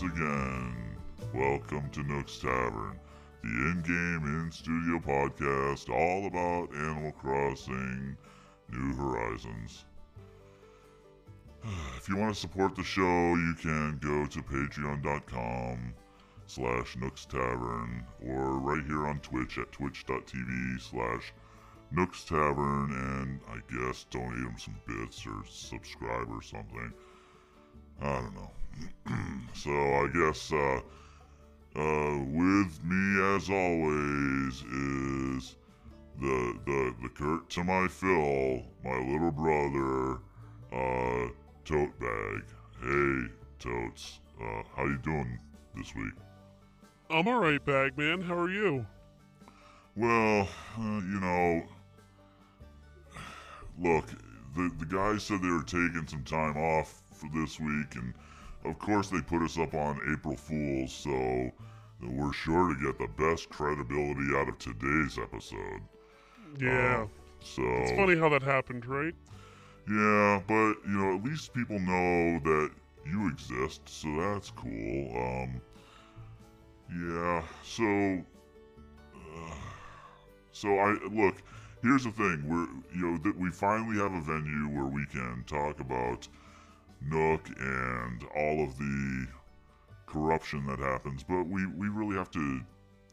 once again, welcome to Nook's Tavern, the in game, in studio podcast all about Animal Crossing New Horizons. If you want to support the show, you can go to patreon.com slash Nooks Tavern or right here on Twitch at twitch.tv slash Nooks Tavern and I guess donate them some bits or subscribe or something. I don't know. so I guess uh, uh, with me as always is the the the Kurt to my Phil, my little brother, uh, Tote Bag. Hey, Totes, uh, how you doing this week? I'm alright, Bagman. How are you? Well, uh, you know, look, the the guys said they were taking some time off for this week, and of course they put us up on April Fools, so we're sure to get the best credibility out of today's episode. Yeah. Uh, so it's funny how that happened, right? Yeah, but you know, at least people know that you exist, so that's cool. Um, yeah, so, uh, so I look. Here's the thing: we're you know that we finally have a venue where we can talk about Nook and all of the corruption that happens, but we we really have to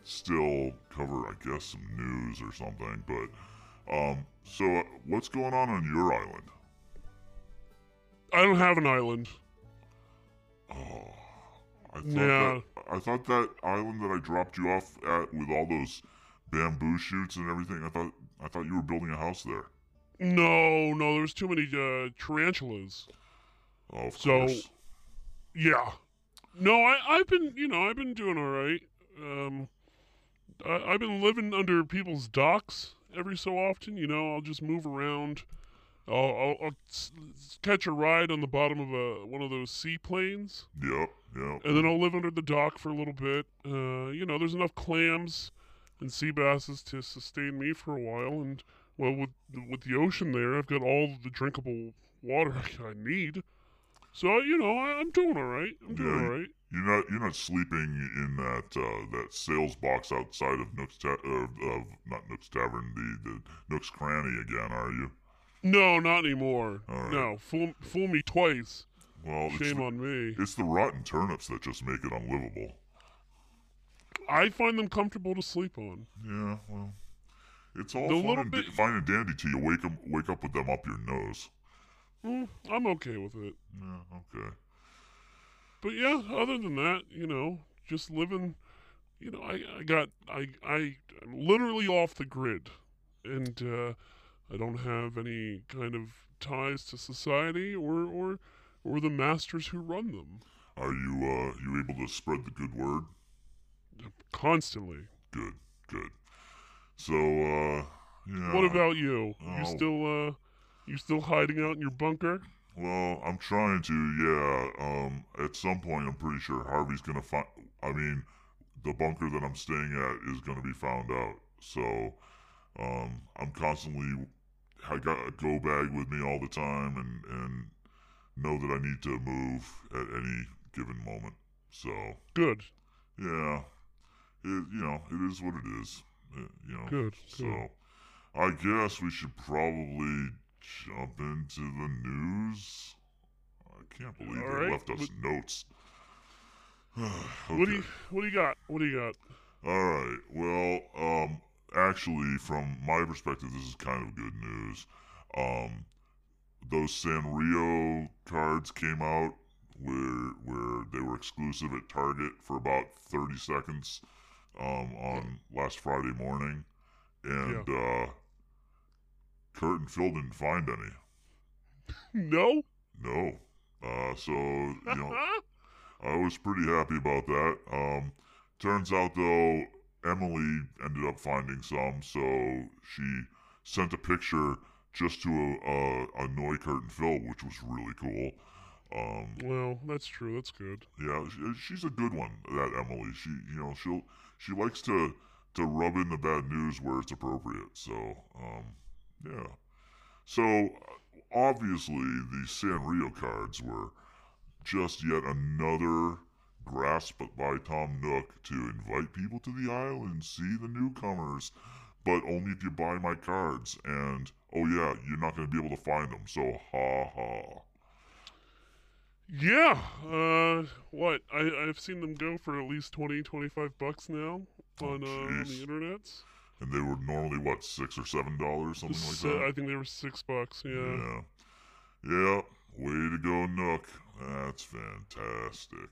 still cover, I guess, some news or something. But um, so what's going on on your island? I don't have an island. Oh, I thought Yeah. that I thought that island that I dropped you off at with all those bamboo shoots and everything. I thought I thought you were building a house there. No, no, there's too many uh, tarantulas. Oh, of So- course. Yeah. No, I, I've been, you know, I've been doing all right. Um, I, I've been living under people's docks every so often. You know, I'll just move around. I'll, I'll, I'll catch a ride on the bottom of a one of those seaplanes. Yep, yep. and then I'll live under the dock for a little bit. Uh, you know, there's enough clams and sea basses to sustain me for a while, and well, with with the ocean there, I've got all the drinkable water I need. So you know, I, I'm doing all right. I'm doing Yeah. all right. You're not you're not sleeping in that uh, that sales box outside of Nook's ta- of, of not Nook's Tavern, the the Nook's Cranny again, are you? No, not anymore. Right. No, fool fool me twice. Well, Shame the, on me. it's the rotten turnips that just make it unlivable. I find them comfortable to sleep on. Yeah, well, it's all The fun and bit- fine and dandy till you wake 'em- wake up with them up your nose. Mm, I'm okay with it. Yeah, okay. but yeah, other than that, you know, just living. You know, I, I got I I I'm literally off the grid, and uh, I don't have any kind of ties to society or or or the masters who run them. Are you uh you able to spread the good word? Constantly. Good, good. So uh yeah. What about you? Oh. You still uh, you still hiding out in your bunker? Well, I'm trying to, yeah. Um at some point I'm pretty sure Harvey's gonna find I mean, the bunker that I'm staying at is gonna be found out. So um I'm constantly I got a go bag with me all the time and and know that I need to move at any given moment. So Good, Yeah, it you know it is what it is. Uh, you know. good, So, good. I guess we should probably jump into the news. I can't believe All they right, left us what- notes. What do you what do you got? What do you got? All right. Well, um, actually, from my perspective, this is kind of good news. Um, those Sanrio cards came out where where they were exclusive at Target for about thirty seconds um, on last Friday morning, and uh, Kurt and Phil didn't find any. No. No. Uh, so you know. I was pretty happy about that. Um, turns out though, Emily ended up finding some, so she sent a picture just to uh, annoy Kurt and Phil, which was really cool. Um, well, that's true. That's good. yeah, she, she's a good one. That Emily, she you know she'll she likes to to rub in the bad news where it's appropriate. So um, yeah. So obviously the Sanrio cards were just yet another grasped by Tom Nook to invite people to the island, see the newcomers, but only if you buy my cards. And oh yeah, you're not going to be able to find them. So ha ha. Yeah. Uh, what? I I've seen them go for at least 20, 25 bucks now on, uh, on the internet. And they were normally what six or seven dollars, something like So, that. I think they were six bucks. Yeah. Yeah. Yeah. Way to go, Nook. That's fantastic.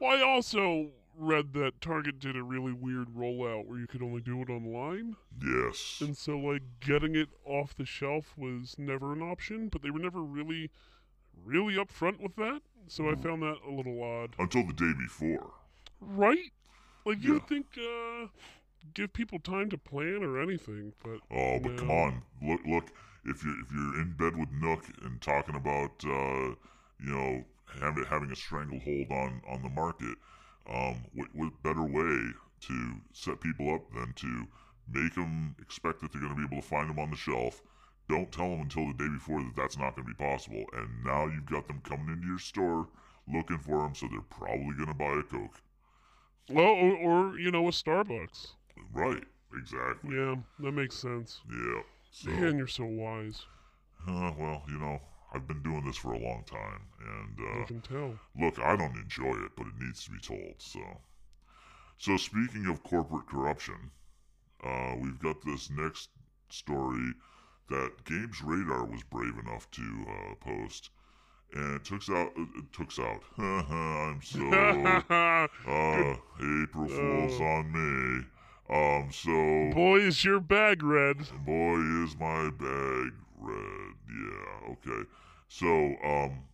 Well, I also read that Target did a really weird rollout where you could only do it online, Yes. and so like getting it off the shelf was never an option. But they were never really, really upfront with that. So I Mm. found that a little odd. Until the day before. Right? Like you Yeah. think, uh, give people time to plan or anything, but Oh, but come on, look, look. If you're if you're in bed with Nook and talking about uh, you know having having a stranglehold on on the market, um, what what better way to set people up than to make them expect that they're going to be able to find them on the shelf. Don't tell them until the day before that that's not going to be possible, and now you've got them coming into your store looking for them, so they're probably going to buy a Coke. well, or, or you know, a Starbucks. Right? Exactly. Yeah, that makes sense. Yeah. So. Man, you're so wise. Uh, well, you know, I've been doing this for a long time, and I uh, can tell. look, I don't enjoy it, but it needs to be told. So, so speaking of corporate corruption, uh, we've got this next story that Games Radar was brave enough to uh, post, and it took out. It took out. I'm so uh, April Fools Oh. on me. Um, so Boy, is your bag red. Boy, is my bag red. Yeah, okay. So, um,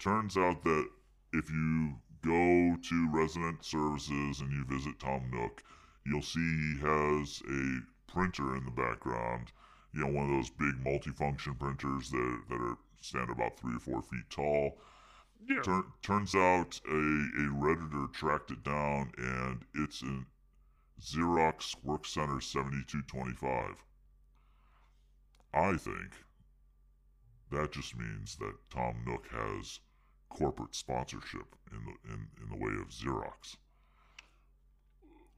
turns out that if you go to resident services and you visit Tom Nook, you'll see he has a printer in the background. You know, one of those big multifunction printers that, that are stand about three or four feet tall. Yeah. Turn, turns out a, a Redditor tracked it down and it's an Xerox WorkCentre 7225. I think that just means that Tom Nook has corporate sponsorship in the in, in the way of Xerox.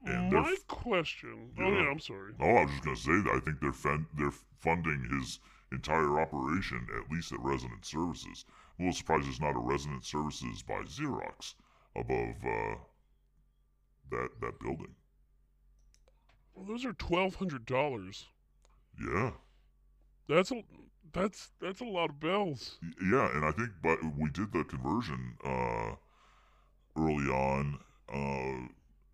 And My f- question. Oh Yeah. yeah, I'm sorry. Oh, I was just gonna say that I think they're fen- they're funding his entire operation at least at Resident Services. I'm a little surprised there's not a Resident Services by Xerox above uh, that that building. Well, those are twelve hundred dollars. Yeah, That's a that's that's a lot of bells. Yeah, and I think but we did the conversion uh, early on uh,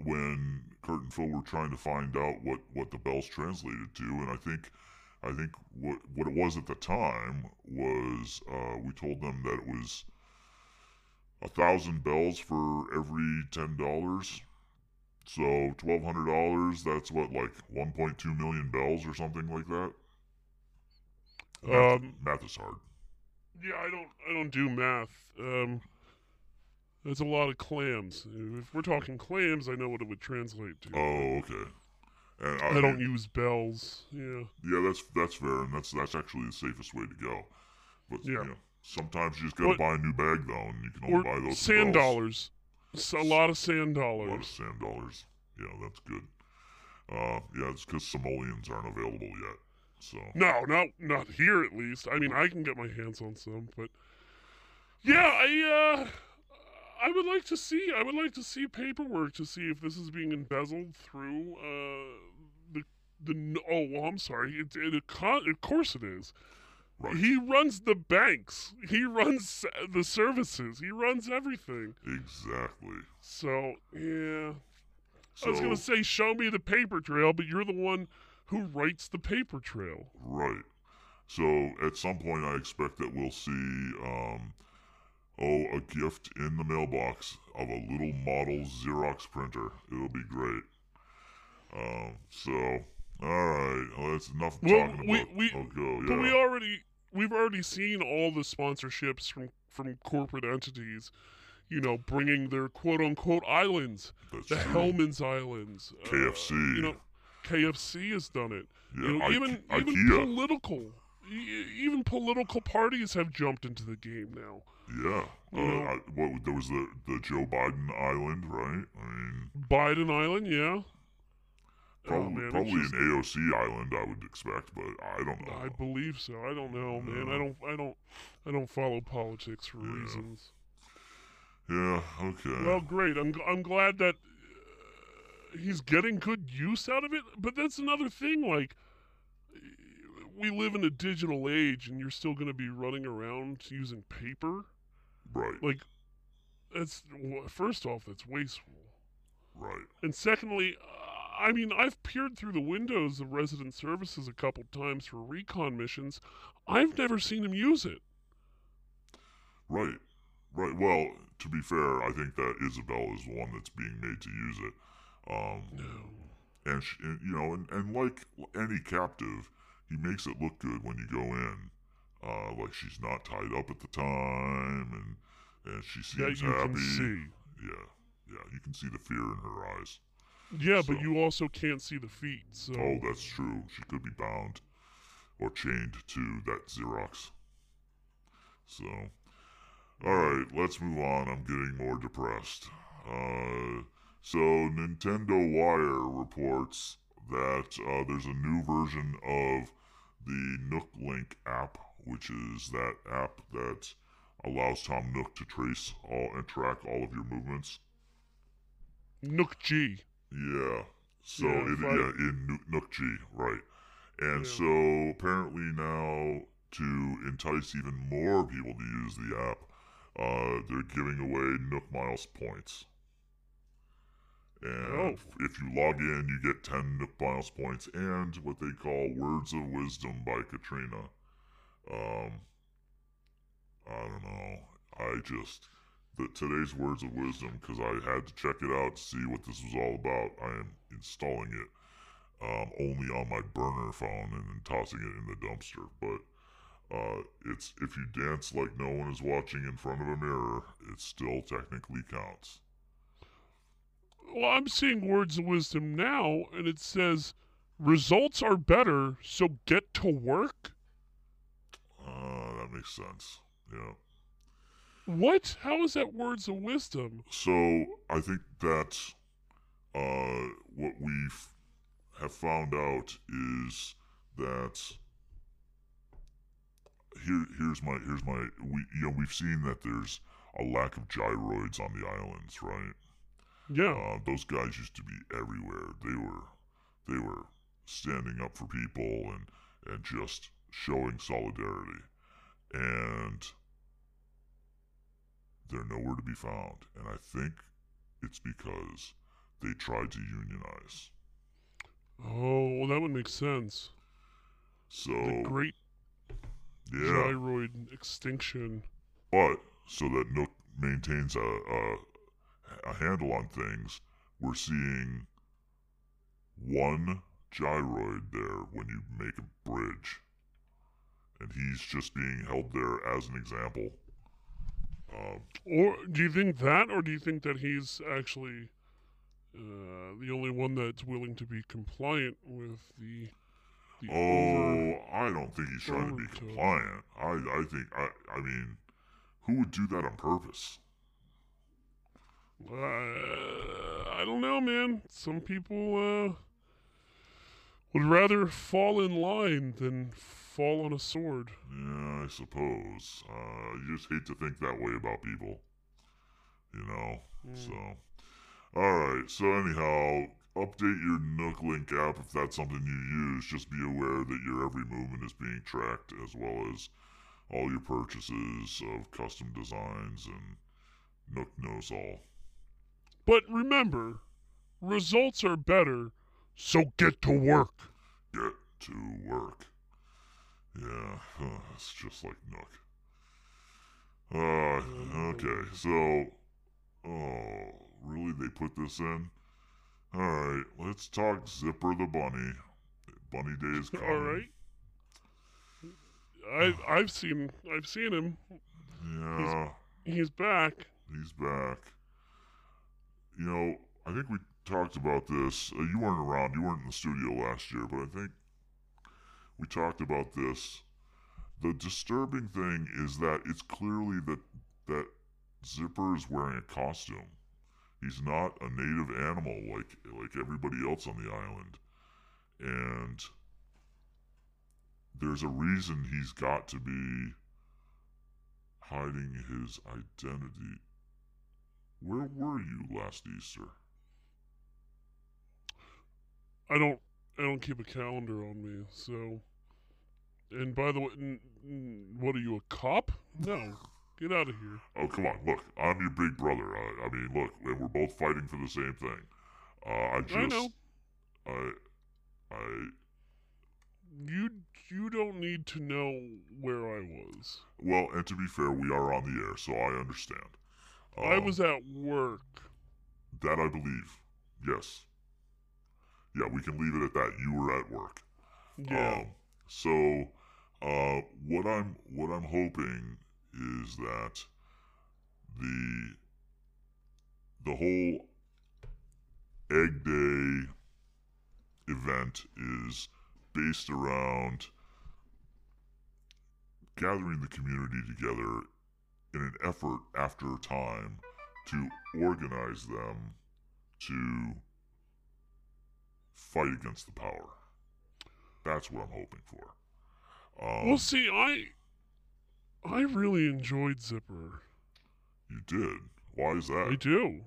when Kurt and Phil were trying to find out what what the bells translated to, and I think I think what what it was at the time was uh, we told them that it was a thousand bells for every ten dollars. So twelve hundred dollars. That's what like one point two million bells or something like that. Math, Um, math is hard. Yeah, I don't I don't do math. Um, that's a lot of clams. If we're talking clams, I know what it would translate to. Oh, okay. And I don't use bells. Yeah. Yeah, that's that's fair, and that's that's actually the safest way to go. But Yeah. you know, sometimes you just gotta buy a new bag though, and you can only buy those sand bells. dollars. S- A lot of sand dollars. A lot of sand dollars. Yeah, that's good. Uh, yeah, it's because simoleons aren't available yet. So No, no, not here at least. I mean, I can get my hands on some, but yeah, I uh, I would like to see. I would like to see paperwork to see if this is being embezzled through uh the the. Oh, well, I'm sorry. It, it, it of course it is. Right, He runs the banks. He runs the services. He runs everything. exactly. So yeah, So I was gonna say show me the paper trail, but you're the one who writes the paper trail. right. So at some point, I expect that we'll see, um, oh, a gift in the mailbox of a little model Xerox printer. It'll be great. Um, so all right, well, that's enough Well, talking we- about. we- go, But we yeah. already we've already seen all the sponsorships from from corporate entities, you know, bringing their quote unquote islands, That's the true. Hellmann's Islands, uh, KFC. you know, KFC has done it. Yeah, you know, I- even even IKEA. political, even political parties have jumped into the game now. Yeah. Uh. I, what there was the the Joe Biden island, right? I mean, Biden Island, yeah. Probably, oh, man, probably just- an AOC island, I would expect, but I don't know. I believe so. I don't know, man. I don't. I don't. I don't follow politics for Yeah. reasons. yeah. Okay. Well, great. I'm. I'm glad that uh, he's getting good use out of it. But that's another thing. Like, we live in a digital age, and you're still going to be running around using paper. right. Like, that's first off, that's wasteful. Right. And secondly, uh, I mean, I've peered through the windows of resident services a couple times for recon missions. I've never seen him use it. Right. Right. Well, to be fair, I think that Isabelle is the one that's being made to use it. Um, No. and, sh and you know, and, and like any captive, he makes it look good when you go in. Uh, like she's not tied up at the time, and and she seems you happy. can see. Yeah, yeah, you can see the fear in her eyes. Yeah, So- but you also can't see the feet. So Oh, that's true. She could be bound or chained to that Xerox. So, all right, let's move on. I'm getting more depressed. Uh, so Nintendo Wire reports that uh, there's a new version of the Nook Link app, which is that app that allows Tom Nook to trace all and track all of your movements. Nook G. Yeah. So Yeah, it, yeah, in Nu- Nook G, right. And Yeah. so apparently now to entice even more people to use the app, uh, they're giving away Nook Miles points. And Oh. if you log in, you get 10 Nook Miles points and what they call Words of Wisdom by Katrina. Um, I don't know. I just the, today's words of wisdom because I had to check it out to see what this was all about. I am installing it um, only on my burner phone and then tossing it in the dumpster. But uh, it's if you dance like no one is watching in front of a mirror, it still technically counts. Well, I'm seeing words of wisdom now, and it says results are better, so get to work. Uh, that makes sense. Yeah. What? How is that words of wisdom? So I think that uh, what we have found out is that here here's my here's my we you know we've seen that there's a lack of gyroids on the islands, right? Yeah. Uh, those guys used to be everywhere. They were they were standing up for people and and just showing solidarity. And they're nowhere to be found. And I think it's because they tried to unionize. Oh, well, that would make sense. So The great yeah, gyroid extinction. but so that Nook maintains a, a a handle on things, we're seeing one gyroid there when you make a bridge, and he's just being held there as an example. Um, Or do you think that, or do you think that he's actually uh, the only one that's willing to be compliant with the the over? oh, I don't think he's trying to be compliant. I I think I I mean, who would do that on purpose? Uh, I don't know, man. Some people uh, would rather fall in line than fall on a sword. Yeah, I suppose. Uh, you just hate to think that way about people. You know? Mm. So. Alright, so anyhow, update your Nook Link app if that's something you use. Just be aware that your every movement is being tracked as well as all your purchases of custom designs and Nook knows all. But remember, results are better, so get to work. Get to work. Yeah, it's just like Nook. Uh, okay, so. Oh, really? They put this in? Alright, let's talk Zipper the Bunny. Bunny Day is coming. All right. I I've seen I've seen him. Yeah, He's back. he's back. You know, I think we talked about this. Uh, you weren't around, you weren't in the studio last year, but I think we talked about this the disturbing thing is that it's clearly that that Zipper is wearing a costume. He's not a native animal like like everybody else on the island. And there's a reason he's got to be hiding his identity. Where were you last Easter? I don't I don't keep a calendar on me, so. And by the way, n- n- what are you a cop? No, get out of here. Oh, come on. Look, I'm your big brother. I, I mean, look, and we're both fighting for the same thing. Uh, I just. I know. I. I. You you don't need to know where I was. Well, and to be fair, we are on the air, so I understand. I Um, was at work. That I believe. Yes. Yeah, we can leave it at that. You were at work. Yeah. Um, so, uh, what I'm what I'm hoping is that the the whole Egg Day event is based around gathering the community together in an effort after time to organize them to fight against the power. That's what I'm hoping for. Um, well, see, I I really enjoyed Zipper. you did. Why is that? I do.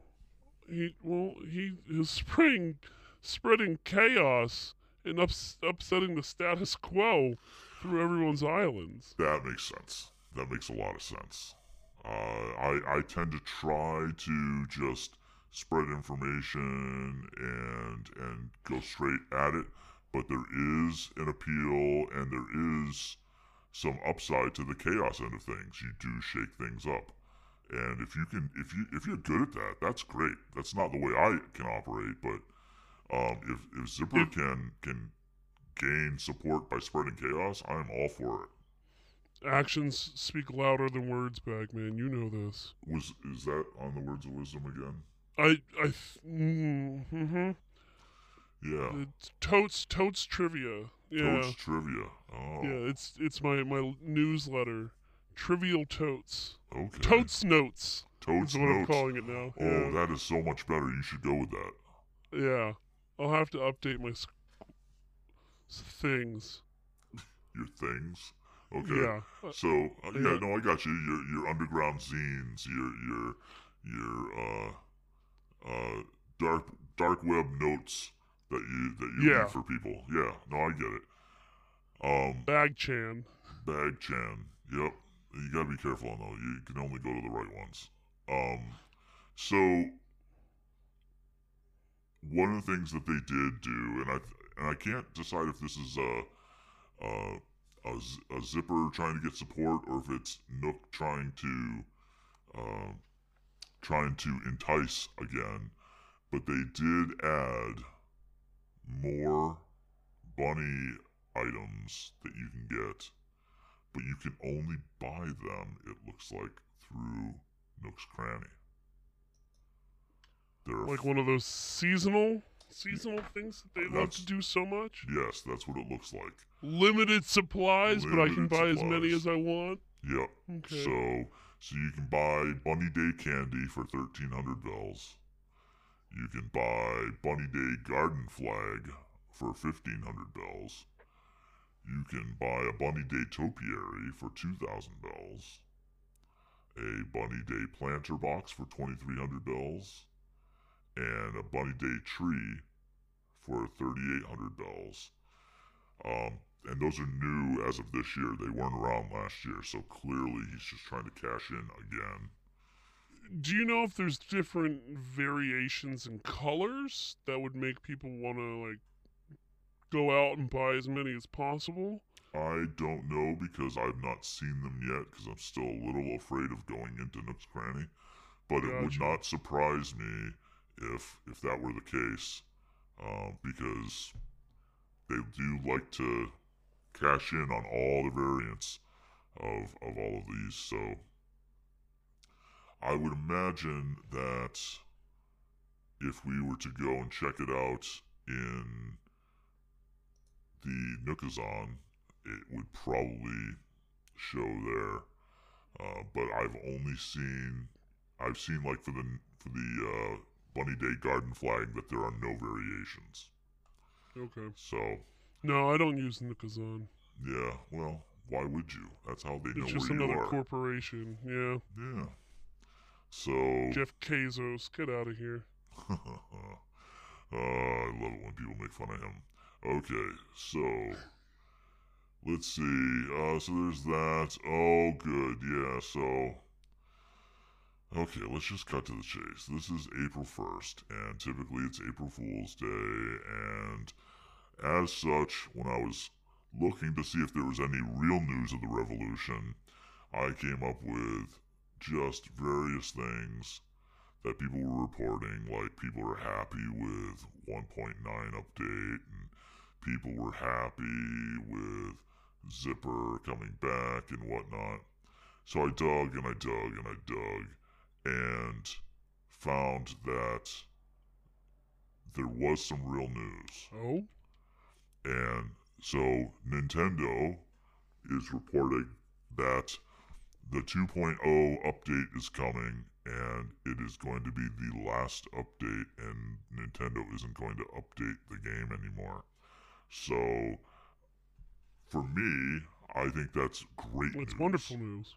He well, he is spreading spreading chaos and ups, upsetting the status quo through everyone's islands. That makes sense. That makes a lot of sense. Uh, I I tend to try to just spread information and and go straight at it, but there is an appeal and there is some upside to the chaos end of things. You do shake things up, and if you can, if you if you're good at that, that's great. That's not the way I can operate, but um, if if Zipper can can gain support by spreading chaos, I'm all for it. Actions speak louder than words, Bagman. You know this. Was is that on the words of wisdom again? I I th- mm-hmm. Yeah. It's totes totes trivia. Yeah. Totes trivia. Oh. Yeah, it's it's my my newsletter. Trivial totes. Okay. Totes notes. Totes is what I'm calling it now. Oh, yeah. that is so much better. You should go with that. yeah. I'll have to update my things. Your things. Okay. Yeah. So uh, yeah, Yeah. no, I got you. Your your underground zines, your your your uh uh dark dark web notes that you that you Yeah. leave for people. Yeah, no, I get it. Um, Bag Chan. Bag Chan. Yep. You gotta be careful on those. You can only go to the right ones. Um, so one of the things that they did do, and I and I can't decide if this is a a zipper trying to get support or if it's Nook trying to uh, trying to entice again, but they did add more bunny items that you can get, but you can only buy them. It looks like through Nook's Cranny. There are Like one of those seasonal seasonal things that they love That's- to do so much. yes, that's what it looks like. Limited supplies, but I can Limited buy as many as I want. Yep. Okay. So so you can buy Bunny Day candy for thirteen hundred bells. You can buy Bunny Day garden flag for fifteen hundred bells. You can buy a Bunny Day topiary for two thousand bells. A Bunny Day planter box for twenty three hundred bells. And a Bunny Day tree for thirty eight hundred bells. Um, and those are new as of this year. They weren't around last year, so clearly he's just trying to cash in again. Do you know if there's different variations in colors that would make people want to like go out and buy as many as possible? I don't know because I've not seen them yet because I'm still a little afraid of going into Nook's Cranny. But it would not surprise me if if that were the case, uh, because they do like to cash in on all the variants of of all of these. So I would imagine that if we were to go and check it out in the Nookazon, it would probably show there, uh, but I've only seen I've seen like for the for the uh, Bunny Day Garden flag that there are no variations. Okay. So No, I don't use Nookazon. yeah, well, why would you? That's how they know It's just where you another corporation. Yeah. yeah. So Jeff Bezos, get out of here. uh, I love it when people make fun of him. Okay, so let's see. Uh, so there's that. Oh, good. Yeah. So okay, let's just cut to the chase. This is April 1st, and typically it's April Fool's Day, and as such, when I was looking to see if there was any real news of the revolution, I came up with just various things that people were reporting, like people are happy with 1.9 update, and people were happy with Zipper coming back and whatnot. So I dug and I dug and I dug and found that there was some real news. Oh? And so Nintendo is reporting that the 2.0 update is coming and it is going to be the last update and Nintendo isn't going to update the game anymore. So for me, I think that's great It's news. wonderful news.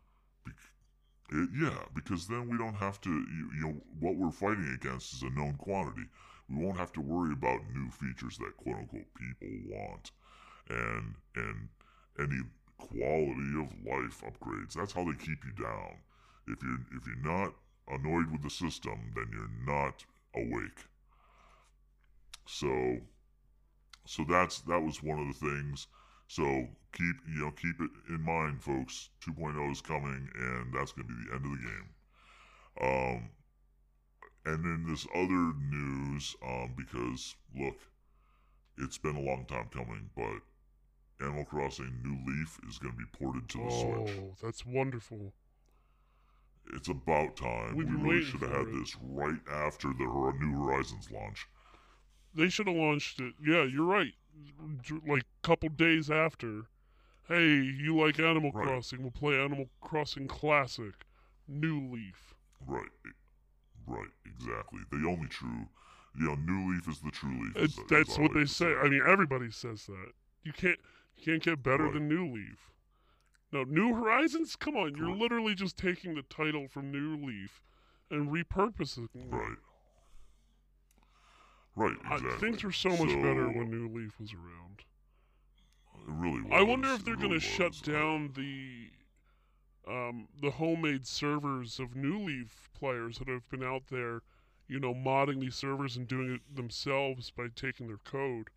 It, yeah, because then we don't have to, you, you know, what we're fighting against is a known quantity. We won't have to worry about new features that quote unquote people want, and and any quality of life upgrades. That's how they keep you down. If you're if you're not annoyed with the system, then you're not awake. So, so that's that was one of the things. So keep you know keep it in mind, folks. 2.0 is coming, and that's going to be the end of the game. Um, and then this other news, um, because look, it's been a long time coming, but Animal Crossing New Leaf is going to be ported to the oh, Switch. that's wonderful. It's about time. We've we really should have had it. this right after the New Horizons launch. They should have launched it. Yeah, you're right. Like a couple days after. Hey, you like Animal Right. Crossing? We'll play Animal Crossing Classic. New Leaf. Right, right, exactly. The only true, you know, New Leaf is the true leaf. It's, as- as that's what they say. I mean, everybody says that. You can't you can't get better Right. than New Leaf. No, New Horizons? Come on, you're literally just taking the title from New Leaf and repurposing it. Right. Right, I- exactly. things were so much better when New Leaf was around. It really was. I wonder if they're really going to shut down the um, the homemade servers of New Leaf players that have been out there, you know, modding these servers and doing it themselves by taking their code.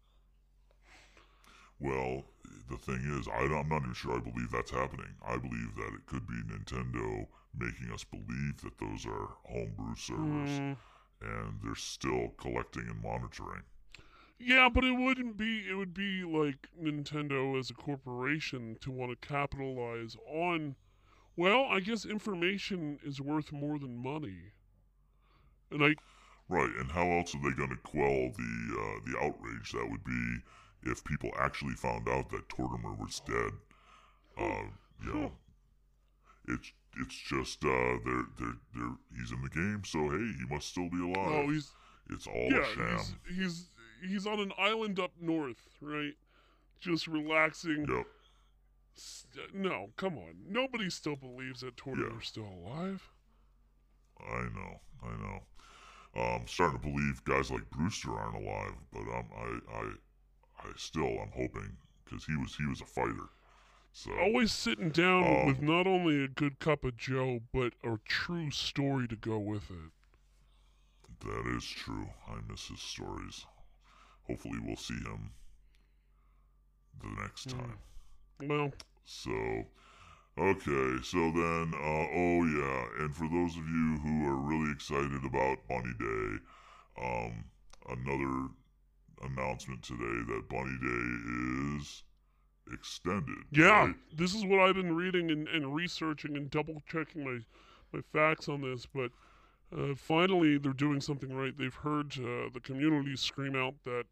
Well, the thing is, I, I'm not even sure I believe that's happening. I believe that it could be Nintendo making us believe that those are homebrew servers, Mm, and they're still collecting and monitoring. yeah, but it wouldn't be. It would be like Nintendo as a corporation to want to capitalize on. Well, I guess information is worth more than money, and I Right, and how else are they going to quell the uh, the outrage that would be if people actually found out that Tortimer was dead? Uh, you know, it's it's just uh, they're they're they're he's in the game, so hey, he must still be alive. oh he's it's all yeah a sham. he's he's he's on an island up north, right? Just relaxing. Yep. No, come on. Nobody still believes that Tortimer's still alive. I know, I know. I'm um, starting to believe guys like Brewster aren't alive, but um, I, I, I still I'm hoping because he was he was a fighter. So Always sitting down Um, with not only a good cup of Joe, but a true story to go with it. that is true. I miss his stories. Hopefully, we'll see him the next Mm. time. Well, So, okay, so then, uh, oh yeah, and for those of you who are really excited about Bunny Day, um, another announcement today that Bunny Day is extended. yeah, right? this is what I've been reading and, and researching and double checking my, my facts on this, but uh, finally they're doing something right. They've heard uh, the community scream out that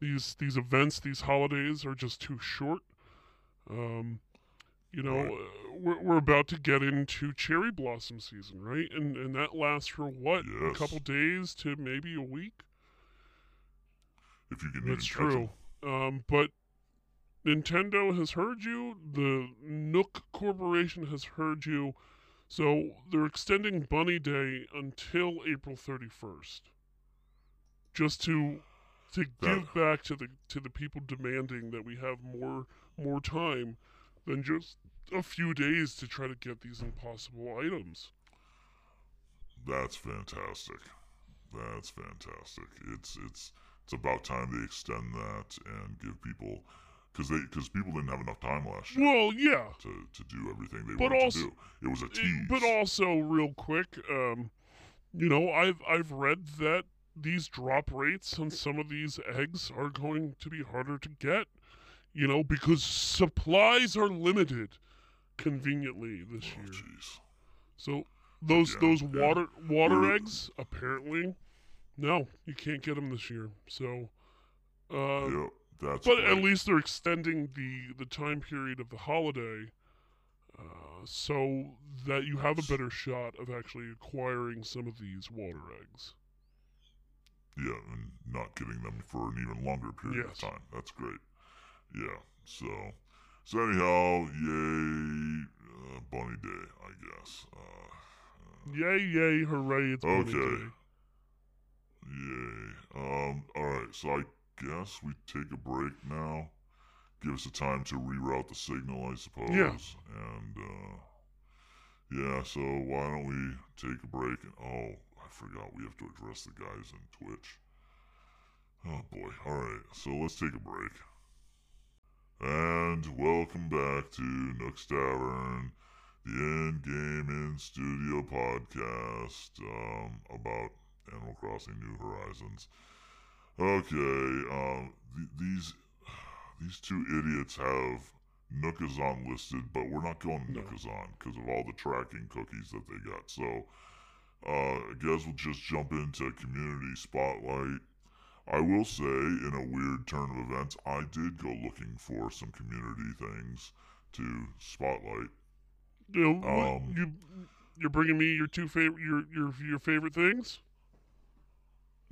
these these events, these holidays are just too short. Um, You know, Right. uh, we're, we're about to get into cherry blossom season, right? And and that lasts for what? A couple days to maybe a week. If you can That's true. Um, but Nintendo has heard you. The Nook Corporation has heard you. So they're extending Bunny Day until April 31st, just to to That- give back to the to the people demanding that we have more more time than just a few days to try to get these impossible items. That's fantastic. That's fantastic. It's it's it's about time they extend that and give people because they because people didn't have enough time last year Well, yeah, to, to do everything they But wanted also- to do. It was a Eh, tease. But also, real quick, um, you know, I've I've read that these drop rates on some of these eggs are going to be harder to get. You know, because supplies are limited, conveniently this oh, year. jeez. So those Yeah, those yeah. water water We're- eggs apparently, no, you can't get them this year. So, uh, yep, that's but at least they're extending the the time period of the holiday, uh, so that you have a better shot of actually acquiring some of these water eggs. Yeah, and not getting them for an even longer period Yes. of time. That's great. Yeah. So, so anyhow, yay, uh, Bunny Day, I guess. Uh, Yay! Yay! Hooray! It's Bunny Okay. Day. Yay. Um. All right. So I guess we take a break now. Give us a time to reroute the signal, I suppose. Yeah. And uh, yeah. So why don't we take a break? And oh, I forgot we have to address the guys in Twitch. Oh boy. All right. So let's take a break. And welcome back to Nook's Tavern, the in game in studio podcast um, about Animal Crossing New Horizons. Okay, um, th- these these two idiots have Nookazon listed, but we're not going No. Nookazon because of all the tracking cookies that they got. So, uh, I guess we'll just jump into community spotlight. I will say, in a weird turn of events, I did go looking for some community things to spotlight. You, know, um, you you're bringing me your two favorite your your your favorite things.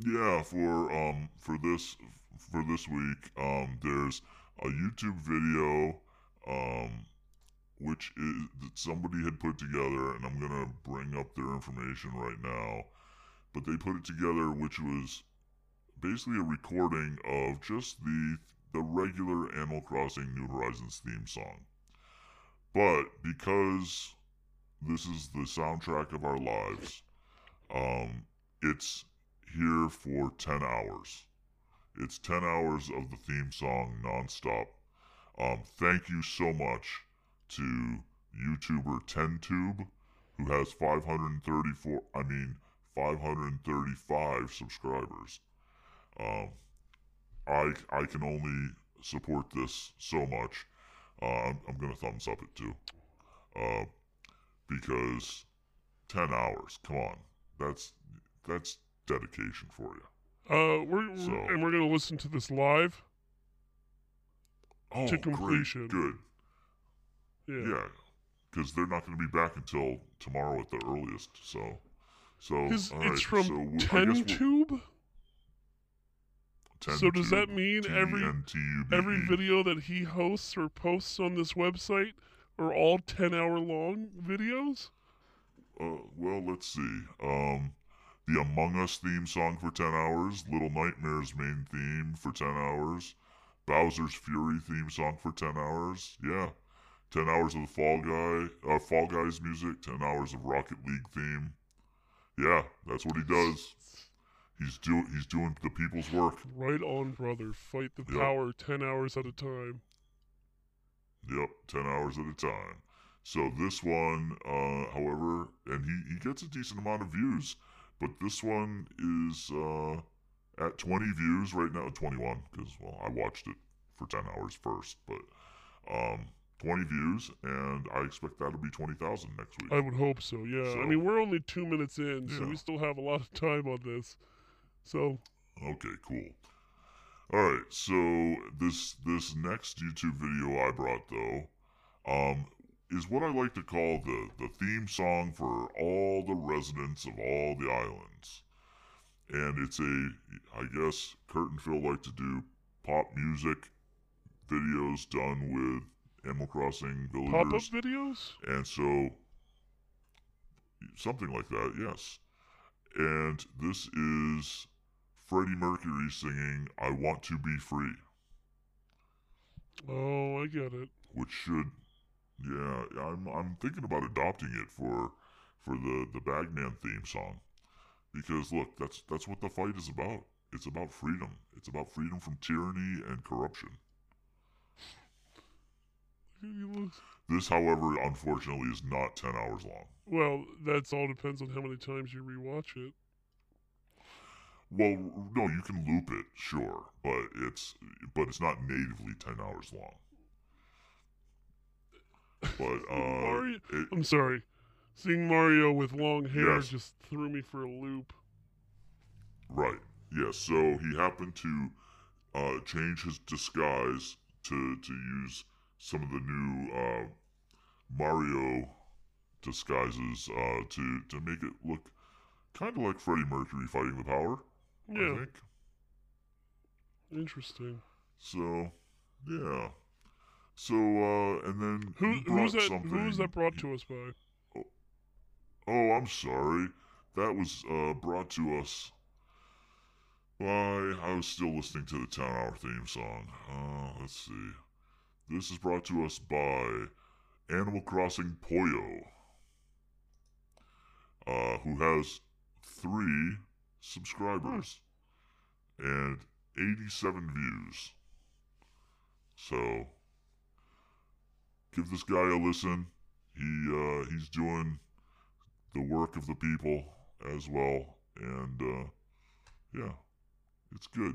Yeah, for um for this for this week, um there's a YouTube video um which is that somebody had put together and I'm to bring up their information right now. But they put it together which was basically a recording of just the the regular Animal Crossing New Horizons theme song. But because this is the soundtrack of our lives, um it's here for 10 hours. It's 10 hours of the theme song nonstop. Um, thank you so much to YouTuber 10tube, who has 534, I mean, 535 subscribers. Um, I, I can only support this so much. Uh, I'm, I'm going to thumbs up it too. Uh, because 10 hours, come on. That's, that's dedication for you. Uh, we're, we're- So- and we're gonna listen to this live. Oh, To completion. Great. Good. Yeah. Because they're not going to be back until tomorrow at the earliest. So, so His, all it's from so we- I guess Ten Tube. 10 So does that mean every- Every video that he hosts or posts on this website are all ten hour long videos. Uh, well, let's see. Um, the Among Us theme song for 10 hours, Little Nightmares main theme for 10 hours, Bowser's Fury theme song for 10 hours. Yeah. 10 hours of the Fall Guy, uh, Fall Guys music, 10 hours of Rocket League theme. Yeah, that's what he does. He's doing he's doing the people's work. Right on, brother. Fight the Yep. power ten hours at a time. Yep, 10 hours at a time. So this one, uh, however, and he, he gets a decent amount of views, but this one is uh, at 20 views right now, 21, because, well, I watched it for 10 hours first, but um, 20 views, and I expect that'll be 20,000 next week. I would hope so. Yeah. I mean, we're only two minutes in, so Yeah. we still have a lot of time on this. So Okay, cool. All right, so this this next YouTube video I brought though, um, is what I like to call the, the theme song for all the residents of all the islands. And it's a, I guess, Kurt and Phil like to do pop music videos done with Animal Crossing Pop up villagers. videos? And so, something like that, yes. And this is Freddie Mercury singing I Want to Be Free, Oh, I get it. which should, yeah, I'm, I'm thinking about adopting it for for the, the Bagman theme song. Because look, that's that's what the fight is about. It's about freedom. It's about freedom from tyranny and corruption. This, however, unfortunately, is not 10 hours long. Well, that's all depends on how many times you rewatch it. Well, no, you can loop it, sure, but it's but it's not natively ten hours long. But uh, Mario- it, I'm sorry. Seeing Mario with long hair Yes. just threw me for a loop. right, yes. So he happened to uh, change his disguise to to use some of the new uh, Mario disguises uh, to to make it look kind of like Freddie Mercury fighting the power. I Yeah, think. interesting. So, yeah. So, uh, and then Who who's that? something. Who was that brought to us by? Oh, I'm sorry. That was uh, brought to us by. I was still listening to the 10 hour theme song. Uh, let's see. This is brought to us by Animal Crossing Poyo, uh, who has three subscribers and 87 views. So, give this guy a listen. He uh, he's doing the work of the people as well, and uh, yeah, it's good.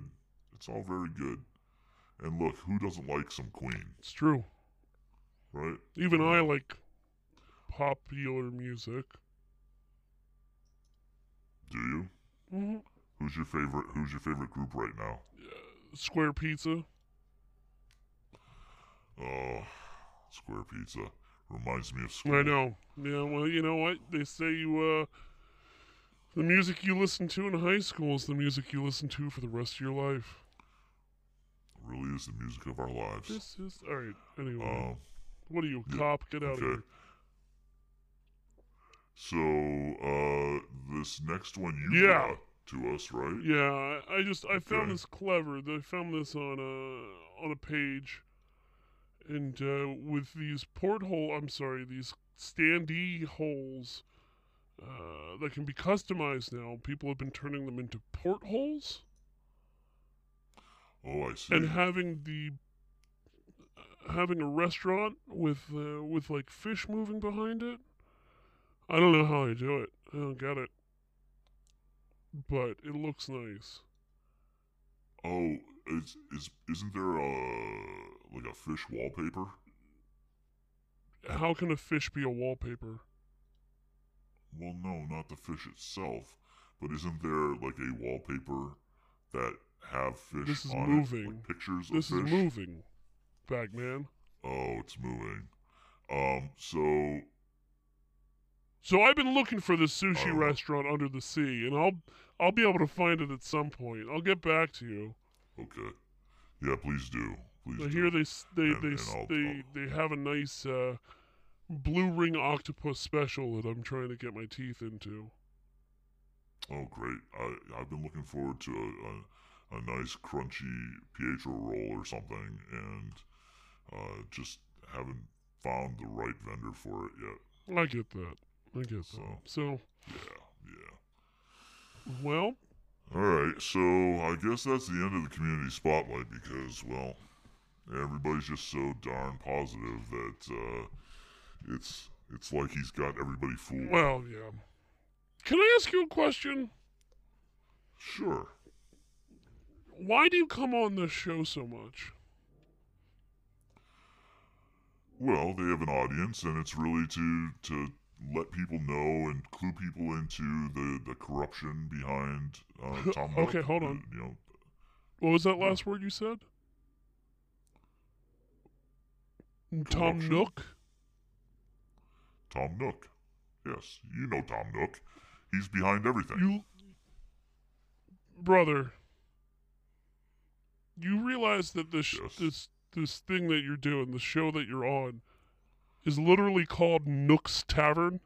It's all very good. And look, who doesn't like some Queen, It's true. right? Even I like popular music. Do you? hmm Who's your favorite? Who's your favorite group right now? Square Pizza. Oh, Square Pizza reminds me of school. I know. Yeah, well, you know what? They say you, uh, the music you listen to in high school is the music you listen to for the rest of your life. It really is the music of our lives. This is, alright, anyway. Um, what are you, yeah, cop? Get out of okay. here. So, uh, this next one you Yeah. brought to us, right? Yeah, I, I just, I found this clever. I found this on a, on a page. And, uh, with these porthole, I'm sorry, these standee holes, uh, that can be customized now. People have been turning them into portholes. Oh, I see. and having the having a restaurant with uh, with like fish moving behind it. I don't know how I do it. I don't get it. But it looks nice. Oh, is is isn't there a a fish wallpaper? How can a fish be a wallpaper? Well, no, not the fish itself, but isn't there like a wallpaper that have fish This is on it, moving. like pictures This of is fish? moving, Bagman. Oh, it's moving. Um, so So I've been looking for this sushi Oh. restaurant under the sea, and I'll I'll be able to find it at some point. I'll get back to you. okay, yeah, please do, please I do. hear they they And- they and I'll- they they have a nice uh, blue ring octopus special that I'm trying to get my teeth into. Oh, great! I I've been looking forward to a, a, a nice crunchy Pietro roll or something, and uh, just haven't found the right vendor for it yet. I get that. I get that. So- So Yeah, yeah. well, All right, so I guess that's the end of the community spotlight because, well, everybody's just so darn positive that uh, it's it's like he's got everybody fooled. well, yeah. Can I ask you a question? Sure. Why do you come on this show so much? Well, they have an audience, and it's really to to let people know and clue people into the the corruption behind uh, Tom. Okay, hold uh, on. You know, What was that last word you said? Tom. Nook? Tom Nook. Yes, you know Tom Nook. He's behind everything. You, brother, you realize that this Yes. this this thing that you're doing, the show that you're on, is literally called Nook's Tavern,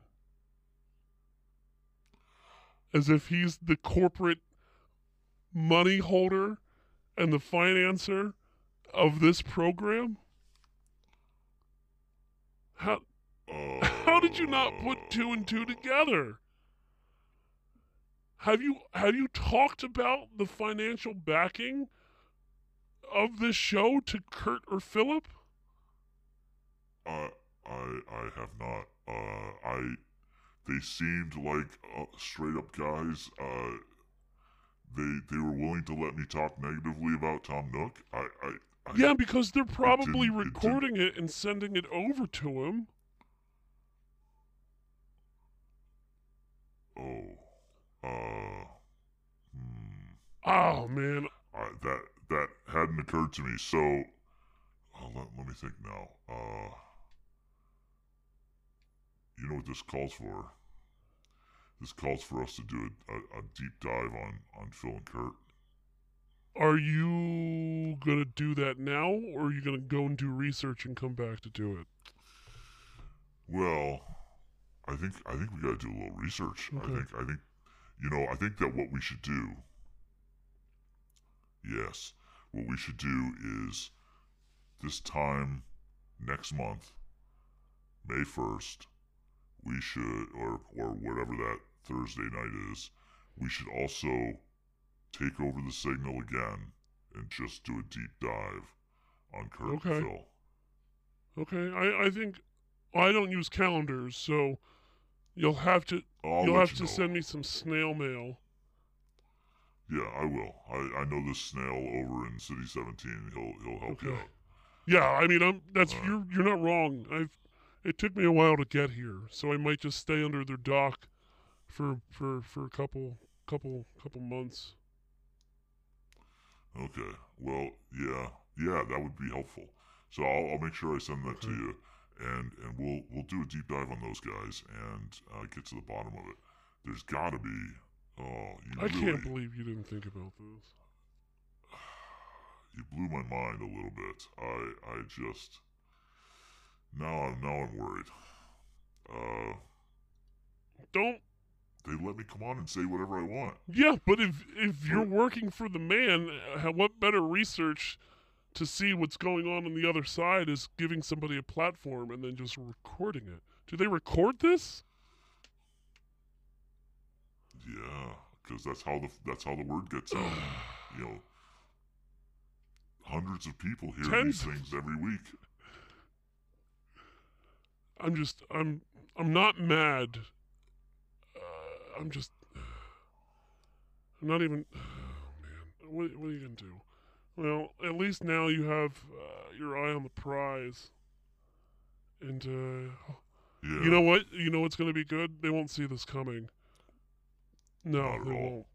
as if he's the corporate money holder and the financer of this program. How how did you not put two and two together? Have you have you talked about the financial backing of this show to Kurt or Philip? I I I have not. Uh, I they seemed like uh, straight up guys. Uh, they they were willing to let me talk negatively about Tom Nook. I, I Yeah, because they're probably it recording it and sending it over to him. Oh, uh, hmm. Oh man, I, that that hadn't occurred to me. So, uh, let, let me think now. Uh, you know what this calls for? This calls for us to do a, a, a deep dive on on Phil and Kurt. Are you gonna do that now, or are you gonna go and do research and come back to do it? Well, I think I think we got to do a little research. I think I think you know I think that what we should do. Yes, what we should do is this time next month, May first, we should or or whatever that Thursday night is, we should also take over the signal again and just do a deep dive on Kurt Okay. and Phil. Okay, I I think I don't use calendars, so you'll have to I'll you'll have you to know. send me some snail mail. Yeah, I will. I, I know this snail over in City 17. He'll he'll help you Okay. out. Yeah, I mean, I'm that's you're you're not wrong. I've it took me a while to get here, so I might just stay under their dock for for for a couple couple couple months. Okay. Well, yeah, yeah, that would be helpful. So I'll, I'll make sure I send that to you, and and we'll we'll do a deep dive on those guys and uh, get to the bottom of it. There's got to be. Oh, you I really, can't believe you didn't think about this. you blew my mind a little bit. I I just now I'm now I'm worried. Uh, Don't. They let me come on and say whatever I want. Yeah, but if if you're working for the man, what better research to see what's going on on the other side is giving somebody a platform and then just recording it. Do they record this? Yeah, because that's how the that's how the word gets out. you know, hundreds of people hear Tens these things every week. I'm just I'm I'm not mad. I'm just I'm not even. Oh man, what what are you gonna do? Well, at least now you have uh, your eye on the prize. And uh, Yeah, you know what? You know what's gonna be good? They won't see this coming. No, Not they won't.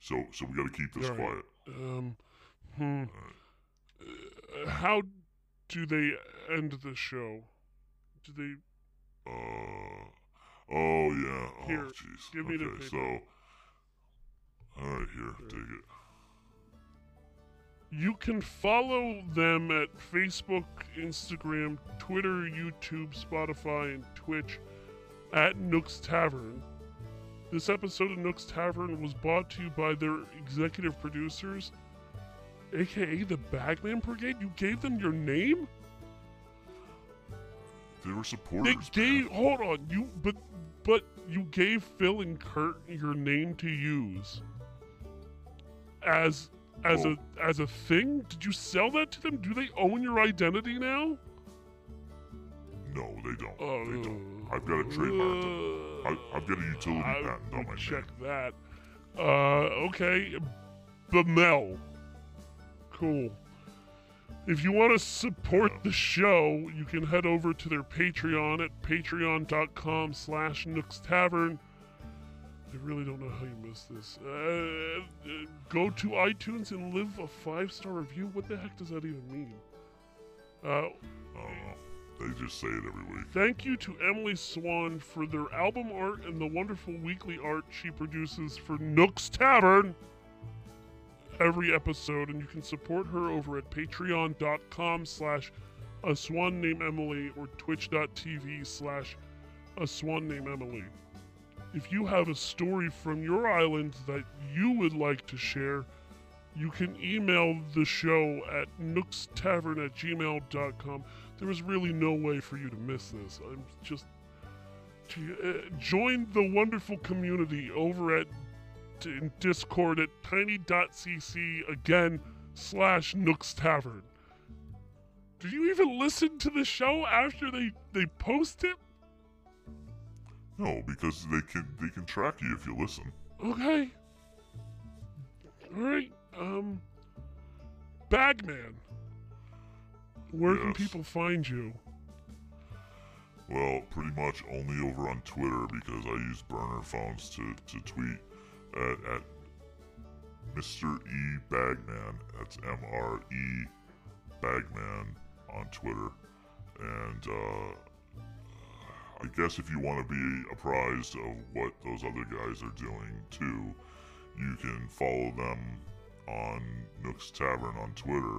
so so we got to keep this right. quiet. Um, hmm. Alright. Uh, how do they end the show? Do they? Uh, oh yeah. Oh jeez. give me the okay, paper. so all right, here, Here. take it. You can follow them at Facebook, Instagram, Twitter, YouTube, Spotify, and Twitch at Nook's Tavern. This episode of Nook's Tavern was brought to you by their executive producers, aka the Bagman Brigade. You gave them your name? They were They supporters. gave man. hold on, you but but you gave Phil and Kurt your name to use as as Oh. a as a thing? Did you sell that to them? Do they own your identity now? No, they don't. Oh, they don't. I've got it trademarked. I, I've got a utility I patent on my check name. that. Uh, okay, Bamel. Cool. If you want to support the show, you can head over to their Patreon at patreon.com slash Nooks Tavern. I really don't know how you missed this. Uh, go to iTunes and leave a five-star review. What the heck does that even mean? Uh, I don't know. They just say it every week. Thank you to Emily Swan for their album art and the wonderful weekly art she produces for Nook's Tavern every episode, and you can support her over at patreon.com slash a swan named Emily or twitch.tv slash a swan named Emily. If you have a story from your island that you would like to share, you can email the show at nookstavern at gmail.com. There is really no way for you to miss this. I'm just. Uh, join the wonderful community over at in Discord at tiny.cc again slash Nooks Tavern. Do you even listen to the show after they, they post it? No, because they can they can track you if you listen. Okay. Alright, um Bagman. Where can people find you? Well, pretty much only over on Twitter because I use burner phones to, to tweet at, Mr. E Bagman. That's M R E Bagman on Twitter. And uh, I guess if you want to be apprised of what those other guys are doing too, you can follow them on Nook's Tavern on Twitter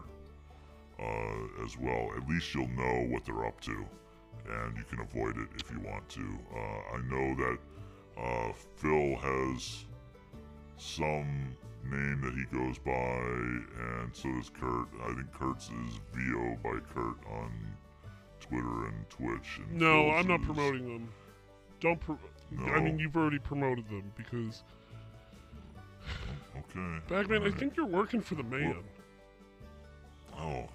uh, as well. At least you'll know what they're up to and you can avoid it if you want to. Uh, I know that uh, Phil has some name that he goes by, and so does Kurt. I think Kurt's is VO by Kurt on Twitter and Twitch. And No, Phil's I'm not is- promoting them. Don't pro- I mean, you've already promoted them because oh, Okay. Bagman, I think you're working for the man. Oh,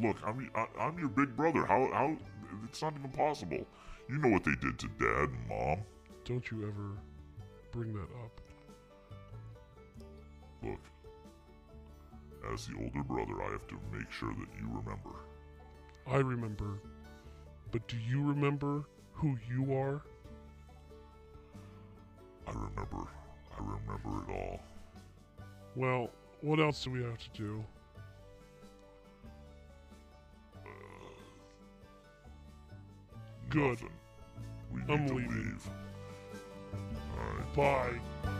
look, I'm I, I'm your big brother. How how? It's not even possible. You know what they did to Dad and Mom. Don't you ever bring that up. Look, as the older brother, I have to make sure that you remember. I remember. But do you remember who you are? I remember. I remember it all. Well, what else do we have to do? Uh, Good. Nothing. We need I'm to leaving. leave. Right. Bye.